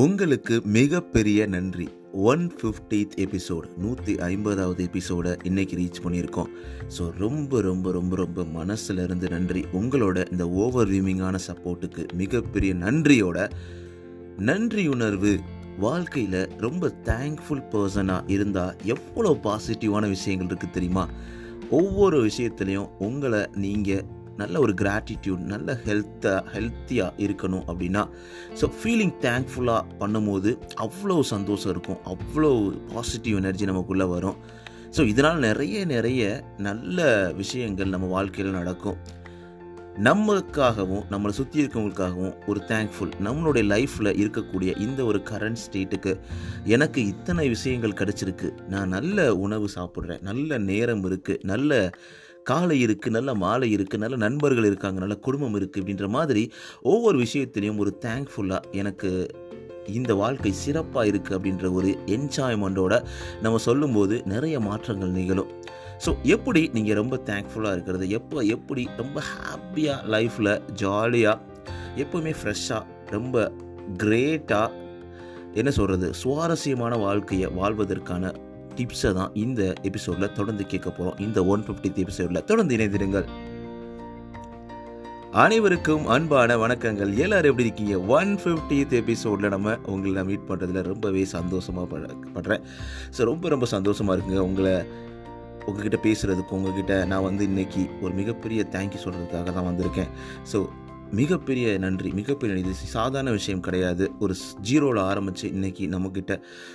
உங்களுக்கு மிகப்பெரிய நன்றி. ஒன் ஃபிஃப்டித் எபிசோடு நூற்றி ஐம்பதாவது எபிசோடை இன்னைக்கு ரீச் பண்ணியிருக்கோம். ஸோ ரொம்ப ரொம்ப ரொம்ப ரொம்ப மனசில் இருந்து நன்றி. உங்களோட இந்த ஓவர் வியூமிங்கான சப்போர்ட்டுக்கு மிகப்பெரிய நன்றியோட நன்றி உணர்வு வாழ்க்கையில் ரொம்ப தேங்க்ஃபுல் பர்சனாக இருந்தால் எவ்வளோ பாசிட்டிவான விஷயங்கள் இருக்குது தெரியுமா? ஒவ்வொரு விஷயத்துலையும் உங்களை நீங்கள் நல்ல ஒரு கிராட்டிடியூட் நல்ல ஹெல்த்தாக ஹெல்த்தியாக இருக்கணும் அப்படின்னா ஸோ ஃபீலிங் தேங்க்ஃபுல்லாக பண்ணும்போது அவ்வளோ சந்தோஷம் இருக்கும். அவ்வளோ பாசிட்டிவ் எனர்ஜி நமக்குள்ளே வரும். ஸோ இதனால் நிறைய நிறைய நல்ல விஷயங்கள் நம்ம வாழ்க்கையில் நடக்கும். நம்மளுக்காகவும் நம்மளை சுற்றி இருக்கவங்களுக்காகவும் ஒரு தேங்க்ஃபுல் நம்மளுடைய லைஃப்பில் இருக்கக்கூடிய இந்த ஒரு கரண்ட் ஸ்டேட்டுக்கு எனக்கு இத்தனை விஷயங்கள் கிடச்சிருக்கு. நான் நல்ல உணவு சாப்பிட்றேன் நல்ல நேரம் இருக்குது நல்ல காலை இருக்குது நல்ல மாலை இருக்குது நல்ல நண்பர்கள் இருக்காங்க நல்ல குடும்பம் இருக்குது அப்படின்ற மாதிரி ஒவ்வொரு விஷயத்துலையும் ஒரு தேங்க்ஃபுல்லாக எனக்கு இந்த வாழ்க்கை சிறப்பாக இருக்குது அப்படின்ற ஒரு என்ஜாய்மெண்ட்டோட நம்ம சொல்லும்போது நிறைய மாற்றங்கள் நிகழும். ஸோ எப்படி நீங்கள் ரொம்ப தேங்க்ஃபுல்லாக இருக்கிறது? எப்போ எப்படி ரொம்ப ஹாப்பியாக லைஃப்பில் ஜாலியாக எப்போவுமே ஃப்ரெஷ்ஷாக ரொம்ப கிரேட்டாக என்ன சொல்கிறது சுவாரஸ்யமான வாழ்க்கையை வாழ்வதற்கான டிப்ஸை தான் இந்த எபிசோடில் தொடர்ந்து கேட்க போகிறோம் இந்த ஒன் ஃபிஃப்டி எபிசோடில் தொடர்ந்து இணைந்திருங்கள். அனைவருக்கும் அன்பான வணக்கங்கள். எல்லாரும் எப்படி இருக்கீங்க? ஒன் ஃபிஃப்டித் எபிசோடில் நம்ம உங்களை மீட் பண்ணுறதுல ரொம்பவே சந்தோஷமாக பட படுறேன். ஸோ ரொம்ப ரொம்ப சந்தோஷமாக இருக்குங்க. உங்களை உங்ககிட்ட பேசுகிறதுக்கு உங்ககிட்ட நான் வந்து இன்னைக்கு ஒரு மிகப்பெரிய தேங்க்யூ சொல்கிறதுக்காக தான் வந்திருக்கேன். ஸோ மிகப்பெரிய நன்றி மிகப்பெரிய இது சாதாரண விஷயம் கிடையாது. ஒரு ஜீரோவில் ஆரம்பித்து இன்றைக்கி நம்மக்கிட்ட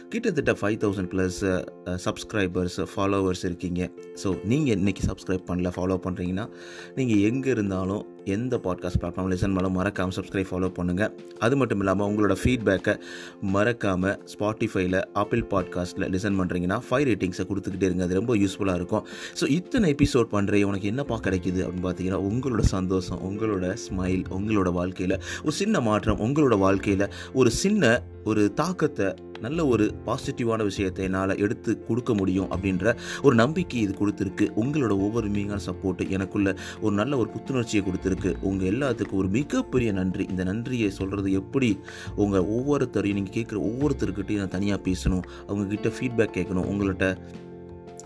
கிட்டத்தட்ட five thousand plus subscribers followers இருக்கீங்க. ஸோ நீங்கள் இன்றைக்கி சப்ஸ்கிரைப் பண்ணல ஃபாலோ பண்ணுறீங்கன்னா நீங்கள் எங்கே இருந்தாலும் எந்த பாட்காஸ்ட் பிளாட்ஃபார்ம் லிசன் மேலே மறக்காமல் சப்ஸ்கிரைப் ஃபாலோ பண்ணுங்கள் அது மட்டும் இல்லாமல் உங்களோட ஃபீட்பேக்கை மறக்காமல் ஸ்பாட்டிஃபைல ஆப்பிள் பாட்காஸ்ட்டில் லிசன் பண்ணுறீங்கன்னா ஃபைவ் ரேட்டிங்ஸை கொடுத்துக்கிட்டே இருங்க. அது ரொம்ப யூஸ்ஃபுல்லாக இருக்கும். ஸோ இத்தனை எபிசோட் பண்ணுறேன் உனக்கு என்னப்பா கிடைக்குது அப்படின்னு பார்த்தீங்கன்னா உங்களோட சந்தோஷம் உங்களோட ஸ்மைல் உங்களோட வாழ்க்கையில் ஒரு சின்ன மாற்றம் உங்களோட வாழ்க்கையில் ஒரு சின்ன ஒரு தாக்கத்தை நல்ல ஒரு பாசிட்டிவான விஷயத்தை என்னால் எடுத்து கொடுக்க முடியும் அப்படின்ற ஒரு நம்பிக்கை இது கொடுத்துருக்கு. உங்களோட ஒவ்வொரு மீங்கான சப்போர்ட்டு எனக்குள்ள ஒரு நல்ல ஒரு புத்துணர்ச்சியை கொடுத்துருக்கு. உங்கள் எல்லாத்துக்கும் ஒரு மிகப்பெரிய நன்றி. இந்த நன்றியை சொல்கிறது எப்படி? உங்கள் ஒவ்வொருத்தரையும் நீங்கள் கேட்குற ஒவ்வொருத்தருக்கிட்டையும் நான் தனியாக பேசணும். அவங்கக்கிட்ட ஃபீட்பேக் கேட்கணும். உங்கள்கிட்ட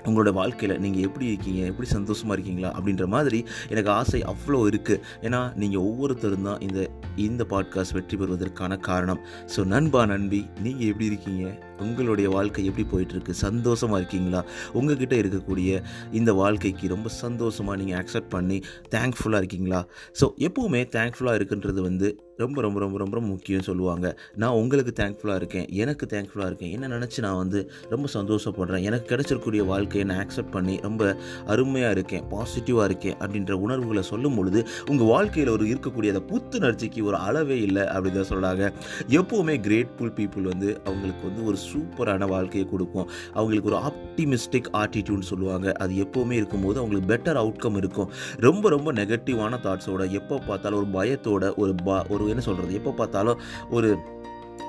உங்களோட வாழ்க்கையில் நீங்கள் எப்படி இருக்கீங்க? எப்படி சந்தோஷமாக இருக்கீங்களா? அப்படின்ற மாதிரி எனக்கு ஆசை அவ்வளோ இருக்குது ஏன்னா நீங்கள் ஒவ்வொருத்தரும் தான் இந்த இந்த பாட்காஸ்ட் வெற்றி பெறுவதற்கான காரணம். ஸோ நண்பா நண்பி நீங்கள் எப்படி இருக்கீங்க? உங்களுடைய வாழ்க்கை எப்படி போயிட்டுருக்கு? சந்தோஷமாக இருக்கீங்களா? உங்ககிட்ட இருக்கக்கூடிய இந்த வாழ்க்கைக்கு ரொம்ப சந்தோஷமாக நீங்கள் அக்செப்ட் பண்ணி தேங்க்ஃபுல்லாக இருக்கீங்களா? ஸோ எப்போவுமே தேங்க்ஃபுல்லாக இருக்குன்றது வந்து ரொம்ப ரொம்ப ரொம்ப ரொம்ப முக்கியம் சொல்லுவாங்க. நான் உங்களுக்கு தேங்க்ஃபுல்லாக இருக்கேன் எனக்கு தேங்க்ஃபுல்லாக இருக்கேன் என்ன நினச்சி நான் வந்து ரொம்ப சந்தோஷப்படுறேன் எனக்கு கிடச்சிருக்கூடிய வாழ்க்கையை நான் அக்செப்ட் பண்ணி ரொம்ப அருமையாக இருக்கேன் பாசிட்டிவாக இருக்கேன் அப்படின்ற உணர்வுகளை சொல்லும் பொழுது உங்கள் வாழ்க்கையில் ஒரு இருக்கக்கூடிய அந்த புத்துணர்ச்சிக்கு ஒரு அளவே இல்லை அப்படி தான் சொல்கிறாங்க எப்போவுமே கிரேட்ஃபுல் பீப்புள் வந்து அவங்களுக்கு வந்து ஒரு சூப்பரான வாழ்க்கையை கொடுக்கும். அவங்களுக்கு ஒரு ஆப்டிமிஸ்டிக் ஆட்டிடியூட்னு சொல்லுவாங்க. அது எப்போவுமே இருக்கும்போது அவங்களுக்கு பெட்டர் அவுட்கம் இருக்கும். ரொம்ப ரொம்ப நெகட்டிவான தாட்ஸோட எப்போ பார்த்தாலும் ஒரு பயத்தோட ஒரு பா ஒரு என்ன சொல்கிறது எப்போ பார்த்தாலும் ஒரு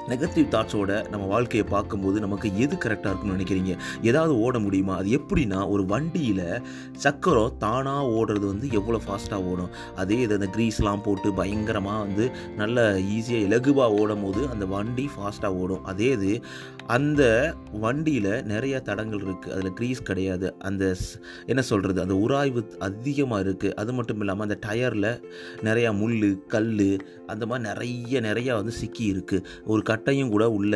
நெகட்டிவ் தாட்ஸோட நம்ம வாழ்க்கையை பார்க்கும்போது நமக்கு எது கரெக்டாக இருக்கும்னு நினைக்கிறீங்க? ஏதாவது ஓட முடியுமா? அது எப்படின்னா ஒரு வண்டியில் சக்கரம் தானாக ஓடுறது வந்து எவ்வளோ ஃபாஸ்ட்டாக ஓடும். அதே இது அந்த க்ரீஸ்லாம் போட்டு பயங்கரமாக வந்து நல்ல ஈஸியாக இலகுவாக ஓடும் போது அந்த வண்டி ஃபாஸ்ட்டாக ஓடும். அதே இது அந்த வண்டியில் நிறைய தடங்கள் இருக்குது அதில் க்ரீஸ் கிடையாது. அந்த என்ன சொல்கிறது அந்த உராய்வு அதிகமாக இருக்குது அது மட்டும் இல்லாமல் அந்த டயரில் நிறையா முள் கல் அந்த மாதிரி நிறைய நிறையா வந்து சிக்கி இருக்குது ஒரு கட்டையும் கூட உள்ள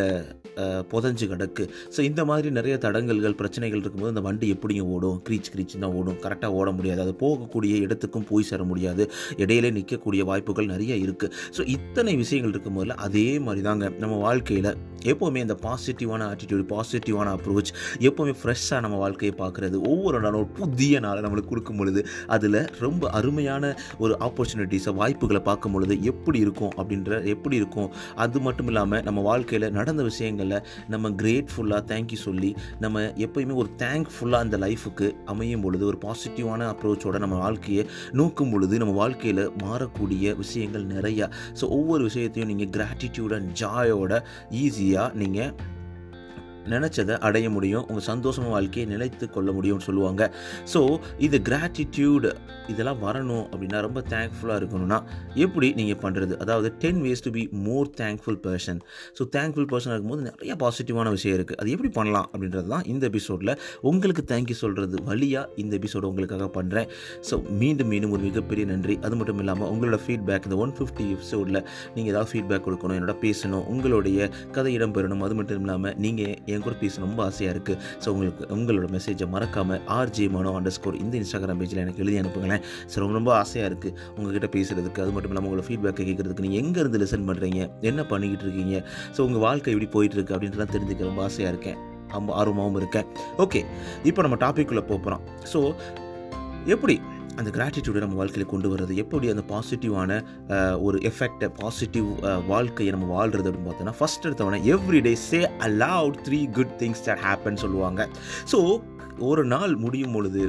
புதஞ்சு கிடக்கு. ஸோ இந்த மாதிரி நிறைய தடங்கல்கள் பிரச்சனைகள் இருக்கும்போது அந்த வண்டி எப்படிங்க ஓடும். க்ரீச் க்ரீச் தான் ஓடும். கரெக்டாக ஓட முடியாது. அது போகக்கூடிய இடத்துக்கும் போய் சேர முடியாது. இடையிலே நிற்கக்கூடிய வாய்ப்புகள் நிறைய இருக்குது ஸோ இத்தனை விஷயங்கள் இருக்கும்போதில் அதே மாதிரி தாங்க நம்ம வாழ்க்கையில் எப்போவுமே இந்த பாசிட்டிவான ஆட்டிடியூட் பாசிட்டிவான அப்ரோச் எப்போவுமே ஃப்ரெஷ்ஷாக நம்ம வாழ்க்கையை பார்க்குறது ஒவ்வொரு நாளும் ஒரு புதிய நாளை நம்மளுக்கு கொடுக்கும் பொழுது அதில் ரொம்ப அருமையான ஒரு ஆப்பர்ச்சுனிட்டிஸை வாய்ப்புகளை பார்க்கும் பொழுது எப்படி இருக்கும் அப்படின்ற எப்படி இருக்கும் அது மட்டும் இல்லாமல் நம்ம வாழ்க்கையில் நடந்த விஷயங்களில் நம்ம கிரேட்ஃபுல்லாக தேங்க்யூ சொல்லி நம்ம எப்பயுமே ஒரு தேங்க்ஃபுல்லாக அந்த லைஃபுக்கு அமையும் பொழுது ஒரு பாசிட்டிவான அப்ரோச்சோட நம்ம வாழ்க்கையை நோக்கும் பொழுது நம்ம வாழ்க்கையில் மாறக்கூடிய விஷயங்கள் நிறையா. ஸோ ஒவ்வொரு விஷயத்தையும் நீங்கள் கிராட்டிடியூட் அண்ட் ஜாயோட ஈஸியாக நீங்கள் நினச்சதை அடைய முடியும் உங்கள் சந்தோஷமான வாழ்க்கையை நிலைத்து கொள்ள முடியும்னு சொல்லுவாங்க. ஸோ இது கிராட்டிடியூடு இதெல்லாம் வரணும் அப்படின்னா ரொம்ப தேங்க்ஃபுல்லாக இருக்கணும்னா எப்படி நீங்கள் பண்ணுறது அதாவது ten ways to be more thankful person so thankful பர்சனாக இருக்கும்போது நிறைய பாசிட்டிவான விஷயம் இருக்குது அது எப்படி பண்ணலாம் அப்படின்றது தான் இந்த எபிசோடில் உங்களுக்கு தேங்க்யூ சொல்கிறது வழியாக இந்த எபிசோடு உங்களுக்காக பண்ணுறேன் ஸோ மீண்டும் மீண்டும் ஒரு மிகப்பெரிய நன்றி. அது மட்டும் இல்லாமல் உங்களோட ஃபீட்பேக் இந்த ஒன் ஃபிஃப்டி எபிசோடில் நீங்கள் ஏதாவது ஃபீட்பேக் கொடுக்கணும் என்னோட பேசணும் உங்களுடைய கதை இடம் பெறணும் அது மட்டும் இல்லாமல் நீங்கள் என் கூட பேச ரொம்ப ஆசையாக இருக்குது ஸோ உங்களுக்கு உங்களோட மெசேஜை மறக்காமல் ஆர்ஜே மனோ அண்டர் ஸ்கோர் இந்த இன்ஸ்டாகிராம் பேஜில் எனக்கு எழுதி அனுப்புங்களேன். ஸோ ரொம்ப ரொம்ப ஆசையாக இருக்குது உங்ககிட்ட பேசுகிறதுக்கு அது மட்டும் இல்லாமல் உங்களோட ஃபீட்பேக்கை கேட்குறதுக்கு நீங்கள் எங்கேருந்து லிசன் பண்ணுறீங்க என்ன பண்ணிக்கிட்டு இருக்கீங்க? ஸோ உங்கள் வாழ்க்கை எப்படி போயிட்டுருக்கு அப்படின்றலாம் தெரிஞ்சுக்க ரொம்ப ஆசையாக இருக்கேன். ரொம்ப ஆர்வமாகவும் இருக்கேன். ஓகே இப்போ நம்ம டாப்பிக்குள்ளே போகிறோம் ஸோ எப்படி அந்த கிராட்டிடியூடை நம்ம வாழ்க்கையில் கொண்டு வர்றது எப்படி அந்த பாசிட்டிவான ஒரு எஃபெக்டை பாசிட்டிவ் வாழ்க்கையை நம்ம வாழ்கிறது அப்படின்னு பார்த்தோன்னா first எடுத்தவொடனே every day say aloud three good things that happen சொல்லுவாங்க. ஸோ ஒரு நாள் முடியும் பொழுது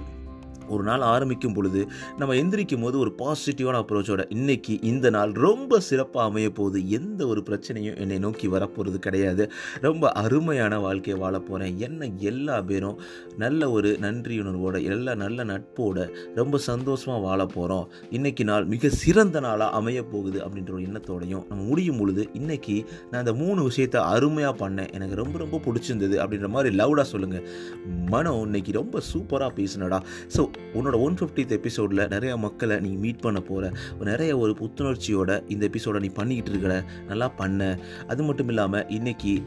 ஒரு நாள் ஆரம்பிக்கும் பொழுது நம்ம எந்திரிக்கும் போது ஒரு பாசிட்டிவான அப்ரோச்சோட இன்னைக்கு இந்த நாள் ரொம்ப சிறப்பாக அமைய போகுது. எந்த ஒரு பிரச்சனையும் என்னை நோக்கி வரப்போகிறது கிடையாது. ரொம்ப அருமையான வாழ்க்கையை வாழ போகிறேன் என்ன எல்லா பேரும் நல்ல ஒரு நன்றியுணர்வோட எல்லா நல்ல நட்போட ரொம்ப சந்தோஷமாக வாழ போகிறோம் இன்னைக்கு நாள் மிக சிறந்த நாளாக அமைய போகுது அப்படின்ற ஒரு எண்ணத்தோடையும் நம்ம முடியும் பொழுது இன்னைக்கு நான் அந்த மூணு விஷயத்தை அருமையாக பண்ணேன். எனக்கு ரொம்ப ரொம்ப பிடிச்சிருந்தது அப்படின்ற மாதிரி லவுடாக சொல்லுங்கள் மனம் இன்னைக்கு ரொம்ப சூப்பராக பேசினடா. ஸோ உன்னோட ஒன் ஃபிஃப்டித் எபிசோடில் நிறைய மக்களை நீ மீட் பண்ண போகிற நிறைய ஒரு புத்துணர்ச்சியோட இந்த எபிசோடை நீ பண்ணிக்கிட்டு இருக்கிற. நல்லா பண்ண. அது மட்டும் இல்லாமல் இன்னைக்கு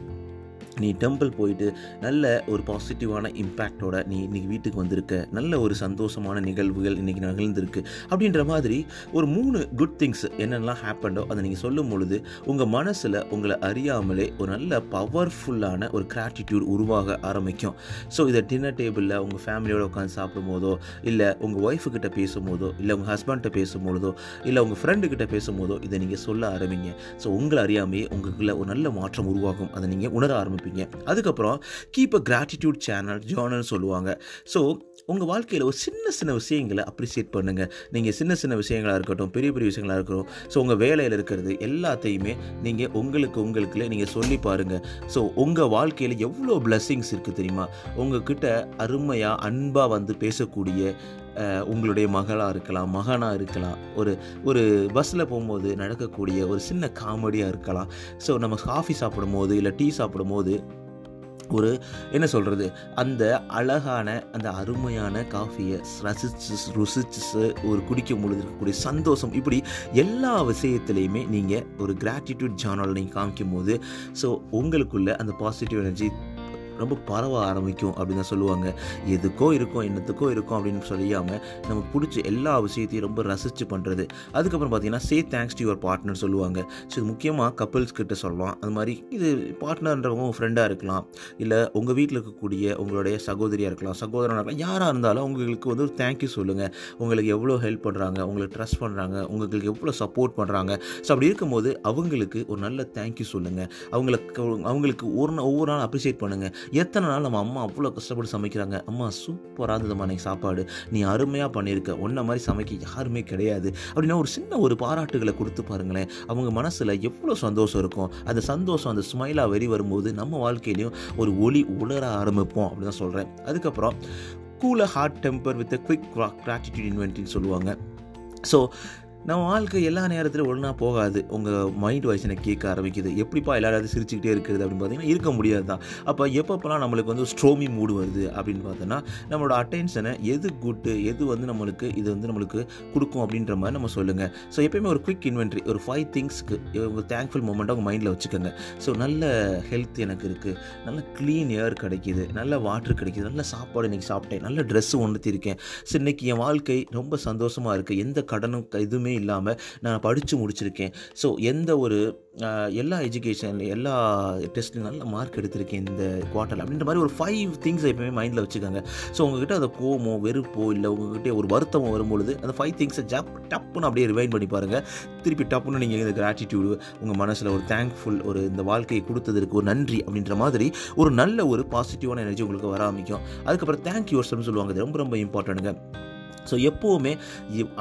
நீ டெம்பிள் போயிட்டு நல்ல ஒரு பாசிட்டிவான இம்பேக்டோட நீ இன்னைக்கு வீட்டுக்கு வந்திருக்க. நல்ல ஒரு சந்தோஷமான நிகழ்வுகள் இன்றைக்கி நிகழ்ந்திருக்கு. அப்படின்ற மாதிரி ஒரு மூணு குட் திங்ஸ் என்னென்னலாம் ஹேப்பண்டோ அதை நீங்கள் சொல்லும் பொழுது உங்கள் மனசில் உங்களை அறியாமலே ஒரு நல்ல பவர்ஃபுல்லான ஒரு கிராட்டிடியூட் உருவாக ஆரம்பிக்கும். ஸோ இதை டின்னர் டேபிளில் உங்கள் ஃபேமிலியோட உட்காந்து சாப்பிடும்போதோ இல்லை உங்கள் ஒய்ஃபுக்கிட்ட பேசும்போதோ இல்லை உங்கள் ஹஸ்பண்ட்டை பேசும்போதோ இல்லை உங்கள் ஃப்ரெண்டுக்கிட்ட பேசும்போதோ இதை நீங்கள் சொல்ல ஆரம்பிங்க. ஸோ உங்களை அறியாமையே உங்களுக்குள்ள ஒரு நல்ல மாற்றம் உருவாகும். அதை நீங்கள் உணர ஆரம்பிப்பீங்க. அதுக்கப்புறம் keep a gratitude channel journal சொல்லுவாங்க. ஸோ உங்கள் வாழ்க்கையில் ஒரு சின்ன சின்ன விஷயங்களை அப்ரிசியேட் பண்ணுங்கள் நீங்கள் சின்ன சின்ன விஷயங்களாக இருக்கட்டும் பெரிய பெரிய விஷயங்களாக இருக்கட்டும். ஸோ உங்கள் வேலையில் இருக்கிறது எல்லாத்தையுமே நீங்கள் உங்களுக்கு உங்களுக்குள்ளே நீங்கள் சொல்லி பாருங்கள் ஸோ உங்கள் வாழ்க்கையில் எவ்வளோ பிளெஸ்ஸிங்ஸ் இருக்குது தெரியுமா? உங்ககிட்ட அருமையாக அன்பாக வந்து பேசக்கூடிய உங்களுடைய மகளாக இருக்கலாம் மகனாக இருக்கலாம். ஒரு ஒரு பஸ்ஸில் போகும்போது நடக்கக்கூடிய ஒரு சின்ன காமெடியாக இருக்கலாம். ஸோ நம்ம காஃபி சாப்பிடும் போது இல்லை டீ சாப்பிடும் போது ஒரு என்ன சொல்கிறது அந்த அழகான அந்த அருமையான காஃபியை ரசிச்சு ருசிச்சு ஒரு குடிக்கும் பொழுது இருக்கக்கூடிய சந்தோஷம். இப்படி எல்லா விஷயத்துலையுமே நீங்கள் ஒரு கிராட்டிடியூட் ஜேர்னல் நீங்கள் காமிக்கும் போது ஸோ உங்களுக்குள்ள அந்த பாசிட்டிவ் எனர்ஜி ரொம்ப பரவ ஆரம்பிக்கும் அப்படின்னு தான் சொல்லுவாங்க. எதுக்கோ இருக்கும் என்னத்துக்கோ இருக்கும் அப்படின்னு சொல்லியாமல் நமக்கு பிடிச்ச எல்லா விஷயத்தையும் ரொம்ப ரசித்து பண்ணுறது அதுக்கப்புறம் பார்த்தீங்கன்னா say thanks to your partner சொல்லுவாங்க. ஸோ இது முக்கியமாக கப்பிள்ஸ் கிட்ட சொல்லலாம். அது மாதிரி இது பார்ட்னர்ன்றவங்க உங்கள் ஃப்ரெண்டாக இருக்கலாம். இல்லை உங்கள் வீட்டில் இருக்கக்கூடிய உங்களுடைய சகோதரியாக இருக்கலாம். சகோதரனாக இருக்கலாம். யாராக இருந்தாலும் உங்களுக்கு வந்து ஒரு தேங்க்யூ சொல்லுங்கள் உங்களுக்கு எவ்வளோ ஹெல்ப் பண்ணுறாங்க உங்களுக்கு ட்ரஸ்ட் பண்ணுறாங்க உங்களுக்கு எவ்வளோ சப்போர்ட் பண்ணுறாங்க ஸோ அப்படி இருக்கும்போது அவங்களுக்கு ஒரு நல்ல தேங்க்யூ சொல்லுங்கள் அவங்களுக்கு அவங்களுக்கு ஒரு நாள் ஒவ்வொரு நாள் அப்ரிஷியேட் பண்ணுங்கள் எத்தனை நாள் நம்ம அம்மா அவ்வளோ கஷ்டப்பட்டு சமைக்கிறாங்க? அம்மா சூப்பராக இருந்ததும்மா நீ சாப்பாடு. நீ அருமையாக பண்ணியிருக்க. ஒன்றை மாதிரி சமைக்க யாருமே கிடையாது. அப்படின்னா ஒரு சின்ன ஒரு பாராட்டுகளை கொடுத்து பாருங்களேன். அவங்க மனசில் எவ்வளோ சந்தோஷம் இருக்கும். அந்த சந்தோஷம் அந்த ஸ்மைலாக வெறி வரும்போது நம்ம வாழ்க்கையிலையும் ஒரு ஒளி உணர ஆரம்பிப்போம் அப்படின்னு தான் சொல்கிறேன் அதுக்கப்புறம் cool hard temper with quick gratitude இன்வென்ட்னு சொல்லுவாங்க. ஸோ நம்ம வாழ்க்கை எல்லா நேரத்திலும் ஒன்றா போகாது. உங்கள் மைண்ட் வாய்ஸ் எனக்கு கேட்க ஆரம்பிக்குது. எப்படிப்பா எல்லாராவது சிரிச்சுக்கிட்டே இருக்கிறது அப்படின்னு பார்த்தீங்கன்னா இருக்க முடியாது தான் அப்போ எப்பப்போலாம் நம்மளுக்கு வந்து ஸ்ட்ரோமி மூடு வருது அப்படின்னு பார்த்தோன்னா நம்மளோட அட்டென்ஷனை எது குட்டு எது வந்து நம்மளுக்கு இது வந்து நம்மளுக்கு கொடுக்கும் அப்படின்ற மாதிரி நம்ம சொல்லுங்கள் ஸோ எப்பயுமே ஒரு குவிக் இன்வென்ட்ரி ஒரு ஃபைவ் திங்ஸ்க்கு ஒரு தேங்க்ஃபுல் மூமெண்ட்டாக உங்கள் மைண்டில் வச்சுக்கோங்க. ஸோ நல்ல ஹெல்த் எனக்கு இருக்குது நல்ல க்ளீன் ஏர் கிடைக்கிது. நல்ல வாட்டர் கிடைக்கிது. நல்ல சாப்பாடு இன்றைக்கி சாப்பிட்டேன். நல்ல ட்ரெஸ்ஸு ஒன்றுத்திருக்கேன் ஸோ இன்றைக்கி என் வாழ்க்கை ரொம்ப சந்தோஷமாக இருக்குது எந்த கடனும் எதுவுமே இல்லாமல் நான் படித்து முடிச்சிருக்கேன். ஸோ எந்த ஒரு எல்லா எஜுகேஷன் எல்லா டெஸ்ட்லையும் நல்ல மார்க் எடுத்திருக்கேன் இந்த குவார்ட்டர் அப்படின்ற மாதிரி ஒரு ஃபைவ் திங்ஸ் எப்பவுமே மைண்டில் வச்சுக்காங்க. ஸோ உங்ககிட்ட அந்த கோமோ வெறுப்போ இல்லை உங்ககிட்ட ஒரு வருத்தமோ வரும்பொழுது அந்த ஃபைவ் திங்ஸை ஜப் டப்புன்னு அப்படியே ரிவைன் பண்ணி பாருங்கள் திருப்பி டப்புன்னு நீங்கள் இந்த கிராட்டிடியூடு உங்கள் மனசில் ஒரு தேங்க்ஃபுல் ஒரு இந்த வாழ்க்கையை கொடுத்ததற்கு ஒரு நன்றி அப்படின்ற மாதிரி ஒரு நல்ல ஒரு பாசிட்டிவான எனர்ஜி உங்களுக்கு வர ஆரம்பிக்கும். அதுக்கப்புறம் தேங்க் யூர் சொல்லுவாங்க. அது ரொம்ப ரொம்ப இம்பார்ட்டண்ட்டுங்க ஸோ எப்போவுமே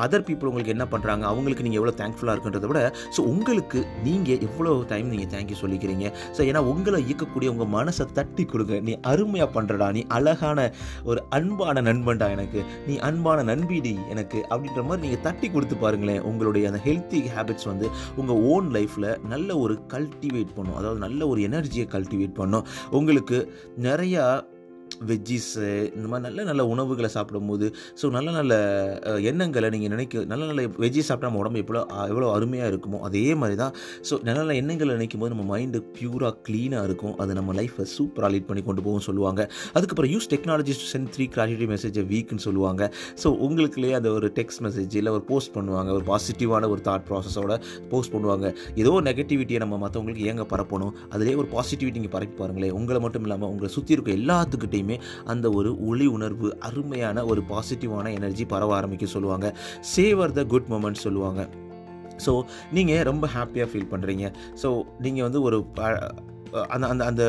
அதர் பீப்புள் உங்களுக்கு என்ன பண்ணுறாங்க அவங்களுக்கு நீங்கள் எவ்வளோ தேங்க்ஃபுல்லாக இருக்குன்றத விட ஸோ உங்களுக்கு நீங்கள் எவ்வளோ டைம் நீங்கள் தேங்க்யூ சொல்லிக்கிறீங்க? ஸோ ஏன்னா உங்களை இயக்கக்கூடிய உங்கள் மனசை தட்டி கொடுங்க. நீ அருமையாக பண்ணுறடா நீ அழகான ஒரு அன்பான நண்பன்டா எனக்கு. நீ அன்பான நண்பிடி எனக்கு. அப்படின்ற மாதிரி நீங்கள் தட்டி கொடுத்து பாருங்களேன். உங்களுடைய அந்த ஹெல்த்தி ஹேபிட்ஸ் வந்து உங்கள் ஓன் லைஃப்பில் நல்ல ஒரு கல்டிவேட் பண்ணும். அதாவது நல்ல ஒரு எனர்ஜியை கல்டிவேட் பண்ணும். உங்களுக்கு நிறையா வெஜ்ஜிஸு இந்த மாதிரி நல்ல நல்ல உணவுகளை சாப்பிடும்போது ஸோ நல்ல நல்ல எண்ணங்களை நீங்கள் நினைக்க நல்ல நல்ல வெஜ்ஜி சாப்பிட்டா நம்ம உடம்பு எவ்வளோ எவ்வளோ அருமையாக இருக்குமோ அதே மாதிரி தான் ஸோ நல்ல நல்ல எண்ணங்களை நினைக்கும் போது நம்ம மைண்டு பியூராக க்ளீனாக இருக்கும். அது நம்ம லைஃப்பை சூப்பராக லீட் பண்ணி கொண்டு போகும் சொல்லுவாங்க. அதுக்கப்புறம் use technology send three gratitude மெசேஜை வீக்னு சொல்லுவாங்க. ஸோ உங்களுக்குள்ளேயே அந்த ஒரு டெக்ஸ்ட் மெசேஜ் இல்லை ஒரு போஸ்ட் பண்ணுவாங்க. ஒரு பாசிட்டிவான ஒரு தாட் ப்ராசஸோட போஸ்ட் பண்ணுவாங்க. ஏதோ ஒரு நெகட்டிவிட்டியை நம்ம மற்றவங்களுக்கு ஏங்க பரப்பணும். அதிலே ஒரு பாசிட்டிவிட்டி நீங்கள் பரப்பி பாருங்களேன். உங்களை மட்டும் இல்லாமல் உங்களை சுற்றி இருக்க எல்லாத்துக்கிட்டையும் அந்த ஒரு ஒளி உணர்வு அருமையான ஒரு பாசிட்டிவான எனர்ஜி பரவ ஆரம்பிக்க சொல்லுவாங்க. சேவர் த குட் மூமெண்ட் சொல்லுவாங்க. ஸோ நீங்கள் ரொம்ப ஹாப்பியாக ஃபீல் பண்ணுறீங்க ஸோ நீங்கள் வந்து ஒரு அந்த அந்த அந்த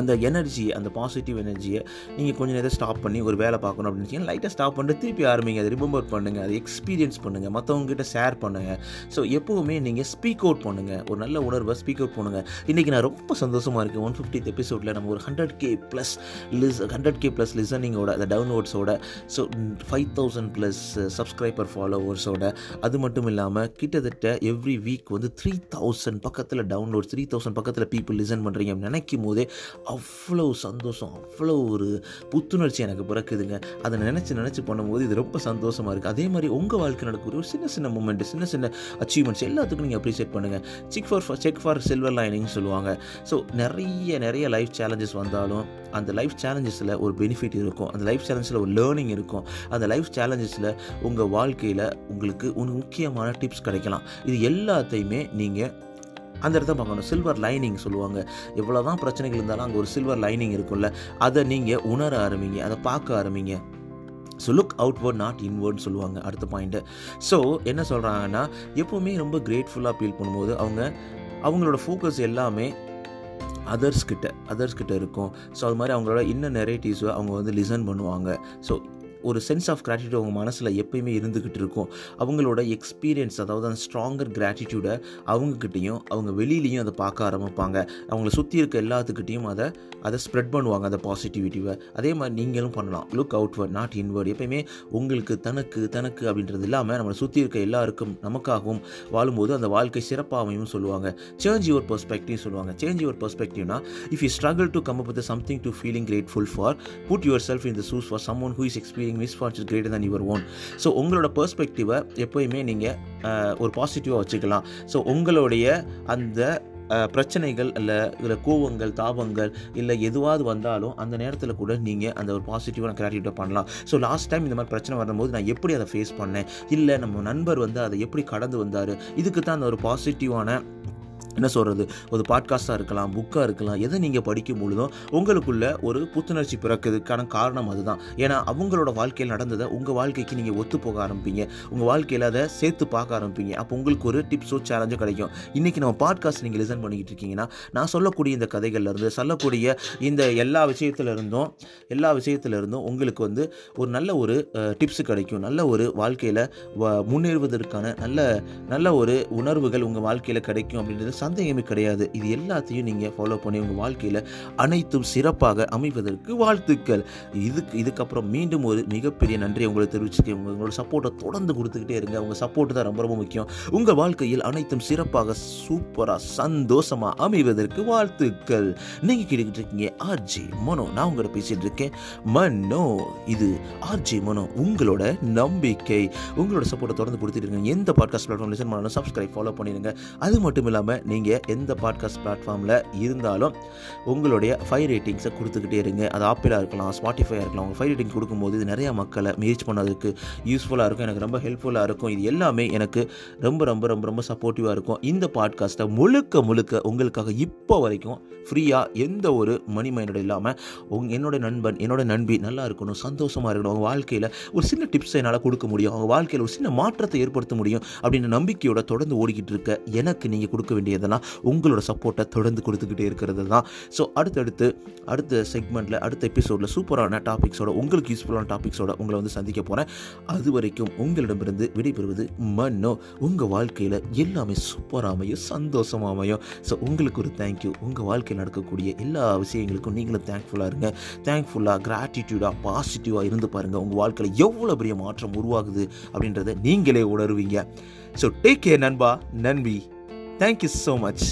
அந்த எனர்ஜி அந்த பாசிட்டிவ் எனர்ஜியை நீங்கள் கொஞ்சம் நேரம் ஸ்டாப் பண்ணி ஒரு வேலை பார்க்கணும் அப்படின்னு வச்சிங்கன்னா லைட்டாக ஸ்டாப் பண்ணிட்டு திருப்பி ஆரம்பிங்க. அதை ரிமெம்பர் பண்ணுங்கள் அதை எக்ஸ்பீரியன்ஸ் பண்ணுங்கள் மற்றவங்ககிட்ட ஷேர் பண்ணுங்கள் ஸோ எப்போவுமே நீங்கள் ஸ்பீக் அவுட் பண்ணுங்கள் ஒரு நல்ல உணர்வை ஸ்பீக் அவுட் பண்ணுங்கள் இன்றைக்கி நான் ரொம்ப சந்தோஷமாக இருக்கேன். ஒன் ஃபிஃப்டித் எபிசோடில் நம்ம ஒரு ஹண்ட்ரட் கே ப்ளஸ் லிஸ் ஹண்ட்ரட் கே ப்ளஸ் லிசனிங்கோட அந்த டவுன்லோட்ஸோட so five thousand plus subscriber ஃபாலோவர்ஸோட அது மட்டும் இல்லாமல் கிட்டத்தட்ட எவ்ரி வீக் வந்து த்ரீ தௌசண்ட் பக்கத்தில் டவுன்லோட் த்ரீ தௌசண்ட் பக்கத்தில் பீப்புள் லிசன் பண்ணுறீங்க நினைக்கும் போதே அவ்வளோ சந்தோஷம் அவ்வளோ ஒரு புத்துணர்ச்சி எனக்கு பிறக்குதுங்க. அதை நினச்சி நினச்சி பண்ணும்போது இது ரொம்ப சந்தோஷமாக இருக்குது அதே மாதிரி உங்கள் வாழ்க்கை நடக்கக்கூடிய ஒரு சின்ன சின்ன மூமெண்ட்டு சின்ன சின்ன அச்சீவ்மெண்ட்ஸ் எல்லாத்துக்கும் நீங்கள் அப்ரிஷியேட் பண்ணுங்கள் check for check for silver lining சொல்லுவாங்க. ஸோ நிறைய நிறைய லைஃப் சேலஞ்சஸ் வந்தாலும் அந்த லைஃப் சேலஞ்சஸில் ஒரு பெனிஃபிட் இருக்கும். அந்த லைஃப் சேலஞ்சில் ஒரு லேர்னிங் இருக்கும். அந்த லைஃப் சேலஞ்சஸில் உங்கள் வாழ்க்கையில் உங்களுக்கு ஒரு முக்கியமான டிப்ஸ் கிடைக்கலாம். இது எல்லாத்தையுமே நீங்கள் அந்த இடத்த பார்க்கணும். சில்வர் லைனிங் சொல்லுவாங்க. எவ்வளோ தான் பிரச்சனைகள் இருந்தாலும் அங்கே ஒரு சில்வர் லைனிங் இருக்கும்ல. அதை நீங்கள் உணர ஆரம்பிங்க. அதை பார்க்க ஆரம்பிங்க. ஸோ லுக் அவுட்வர்ட் நாட் இன்வர்ட்னு சொல்லுவாங்க. அடுத்த பாயிண்ட்டு ஸோ என்ன சொல்கிறாங்கன்னா எப்போவுமே ரொம்ப கிரேட்ஃபுல்லாக ஃபீல் பண்ணும்போது அவங்க அவங்களோட ஃபோக்கஸ் எல்லாமே அதர்ஸ் கிட்ட அதர்ஸ் கிட்ட இருக்கும். ஸோ அது மாதிரி அவங்களோட இன்னும் நெரேட்டிவ்ஸை அவங்க வந்து லிசன் பண்ணுவாங்க. ஸோ ஒரு சென்ஸ் ஆஃப் கிராட்டிடியூட் அவங்க மனசில் எப்பயுமே இருந்துக்கிட்டு இருக்கும். அவங்களோட எக்ஸ்பீரியன்ஸ் அதாவது அந்த ஸ்ட்ராங்கர் கிராட்டிடியூடை அவங்கக்கிட்டேயும் அவங்க வெளியிலையும் அதை பார்க்க ஆரம்பிப்பாங்க. அவங்கள சுற்றி இருக்க எல்லாத்துக்கிட்டேயும் அதை அதை ஸ்ப்ரெட் பண்ணுவாங்க அந்த பாசிட்டிவிட்டிவை அதே மாதிரி நீங்களும் பண்ணலாம். லுக் அவுட்வர்ட் நாட் இன்வர்ட் எப்பயுமே உங்களுக்கு தனக்கு தனக்கு அப்படின்றது இல்லாமல் நம்மளை சுற்றி இருக்க எல்லாருக்கும் நமக்காகவும் வாழும்போது அந்த வாழ்க்கை சிறப்பாகவும் சொல்லுவாங்க. சேஞ்ச் யுவர் பர்ஸ்பெக்டிவ் சொல்லுவாங்க. Change your பர்ஸ்பெக்டிவ்னா if you struggle to come up with something to feeling grateful for put yourself in the shoes for someone who is experiencing misfortune greater than your own so உங்களோட பெர்ஸ்பெக்டிவை எப்போயுமே நீங்கள் ஒரு பாசிட்டிவாக வச்சுக்கலாம். So உங்களுடைய அந்த பிரச்சனைகள் இல்லை இல்லை கோவங்கள் தாபங்கள் இல்லை எதுவாவது வந்தாலும் அந்த நேரத்தில் கூட நீங்கள் அந்த ஒரு பாசிட்டிவான கிராட்டிவிட்டை பண்ணலாம். ஸோ லாஸ்ட் டைம் இந்த மாதிரி பிரச்சனை வரும்போது நான் எப்படி அதை ஃபேஸ் பண்ணேன்? இல்லை நம்ம நண்பர் வந்து அதை எப்படி கடந்து வந்தார்? இதுக்கு தான் அந்த ஒரு பாசிட்டிவான என்ன சொல்கிறது ஒரு பாட்காஸ்ட்டாக இருக்கலாம் புக்காக இருக்கலாம் எதை நீங்கள் படிக்கும் பொழுதும் உங்களுக்குள்ள ஒரு புத்துணர்ச்சி பிறக்கிறதுக்கான காரணம் அதுதான். ஏன்னா அவங்களோட வாழ்க்கையில் நடந்ததை உங்கள் வாழ்க்கைக்கு நீங்கள் ஒத்து போக ஆரம்பிப்பீங்க. உங்கள் வாழ்க்கையில் அதை சேர்த்து பார்க்க ஆரம்பிப்பீங்க. அப்போ உங்களுக்கு ஒரு டிப்ஸோ சேலஞ்சோ கிடைக்கும். இன்றைக்கி நம்ம பாட்காஸ்ட் நீங்கள் லிசன் பண்ணிக்கிட்டு இருக்கீங்கன்னா நான் சொல்லக்கூடிய இந்த கதைகள்லேருந்து சொல்லக்கூடிய இந்த எல்லா விஷயத்துல இருந்தும் எல்லா விஷயத்துலேருந்தும் உங்களுக்கு வந்து ஒரு நல்ல ஒரு டிப்ஸ் கிடைக்கும். நல்ல ஒரு வாழ்க்கையில் முன்னேறுவதற்கான நல்ல நல்ல ஒரு உணர்வுகள் உங்கள் வாழ்க்கையில் கிடைக்கும் அப்படின்றது சந்தேகமே கிடையாது. இது எல்லாத்தையும் நீங்கள் ஃபாலோ பண்ணி உங்கள் வாழ்க்கையில் அனைத்தும் சிறப்பாக அமைவதற்கு வாழ்த்துக்கள். இதுக்கு இதுக்கப்புறம் மீண்டும் ஒரு மிகப்பெரிய நன்றியை உங்களை தெரிவிச்சுக்கேன் உங்களோட சப்போர்ட்டை தொடர்ந்து கொடுத்துக்கிட்டே இருங்க. உங்கள் சப்போர்ட் தான் ரொம்ப ரொம்ப முக்கியம். உங்கள் வாழ்க்கையில் அனைத்தும் சிறப்பாக சூப்பராக சந்தோஷமாக அமைவதற்கு வாழ்த்துக்கள். நீங்கள் கேட்டுக்கிட்டு இருக்கீங்க ஆர்ஜி மனோ. நான் உங்களோட பேசிகிட்டு இருக்கேன். மனோ இது ஆர்ஜி மனோ உங்களோட நம்பிக்கை. உங்களோட சப்போர்ட்டை தொடர்ந்து கொடுத்துட்டு இருங்க. எந்த பாட்காஸ்ட் பிளாட்ஃபார்ம் லிசன் பண்ணாலும் சப்ஸ்கிரைப் ஃபாலோ பண்ணிடுங்க அது மட்டும் இல்லாமல் நீங்கள் எந்த பாட்காஸ்ட் பிளாட்ஃபார்மில் இருந்தாலும் உங்களுடைய ஃபைவ் ரேட்டிங்ஸை கொடுத்துக்கிட்டே இருங்க. அது ஆப்பிளாக இருக்கலாம் ஸ்பாட்டிஃபையாக இருக்கலாம். உங்கள் ஃபைவ் ரேட்டிங் கொடுக்கும்போது இது நிறையா மக்களை ரீச் பண்ணதுக்கு யூஸ்ஃபுல்லாக இருக்கும். எனக்கு ரொம்ப ஹெல்ப்ஃபுல்லாக இருக்கும். இது எல்லாமே எனக்கு ரொம்ப ரொம்ப ரொம்ப ரொம்ப சப்போர்ட்டிவாக இருக்கும். இந்த பாட்காஸ்ட்டை முழுக்க முழுக்க உங்களுக்காக இப்போ வரைக்கும் ஃப்ரீயாக எந்த ஒரு மணி மைண்டோட இல்லாமல் உங் என்னோட நண்பன் என்னோட நண்பி நல்லா இருக்கணும் சந்தோஷமாக இருக்கணும். அவங்க வாழ்க்கையில் ஒரு சின்ன டிப்ஸை என்னால் கொடுக்க முடியும். அவங்க வாழ்க்கையில் ஒரு சின்ன மாற்றத்தை ஏற்படுத்த முடியும் அப்படின்ற நம்பிக்கையோட தொடர்ந்து ஓடிக்கிட்டு இருக்க எனக்கு நீங்கள் கொடுக்க வேண்டியது என்னதுன்னா உங்களோட சப்போர்ட்டை தொடர்ந்து கொடுத்துக்கிட்டே இருக்கிறது தான். ஸோ அடுத்தடுத்து அடுத்த செக்மெண்ட்டில் அடுத்த எபிசோடில் சூப்பரான டாபிக்ஸோட உங்களுக்கு யூஸ்ஃபுல்லான டாபிக்ஸோட உங்களை வந்து சந்திக்க போகிறேன் அது வரைக்கும் உங்களிடமிருந்து விடைபெறுவது மன்னோ. உங்கள் வாழ்க்கையில் எல்லாமே சூப்பராக அமையும் சந்தோஷமாக அமையும். ஸோ உங்களுக்கு ஒரு தேங்க்யூ உங்கள் வாழ்க்கையில் நடக்கக்கூடிய எல்லா விஷயங்களுக்கும் நீங்களும் தேங்க்ஃபுல்லாக இருங்க. தேங்க்ஃபுல்லாக கிராட்டிடியூடாக பாசிட்டிவாக இருந்து பாருங்கள் உங்கள் வாழ்க்கையில் எவ்வளோ பெரிய மாற்றம் உருவாகுது அப்படின்றத நீங்களே உணருவீங்க. ஸோ டேக் கேர் நண்பா. நன்பி தேங்க்யூ ஸோ மச்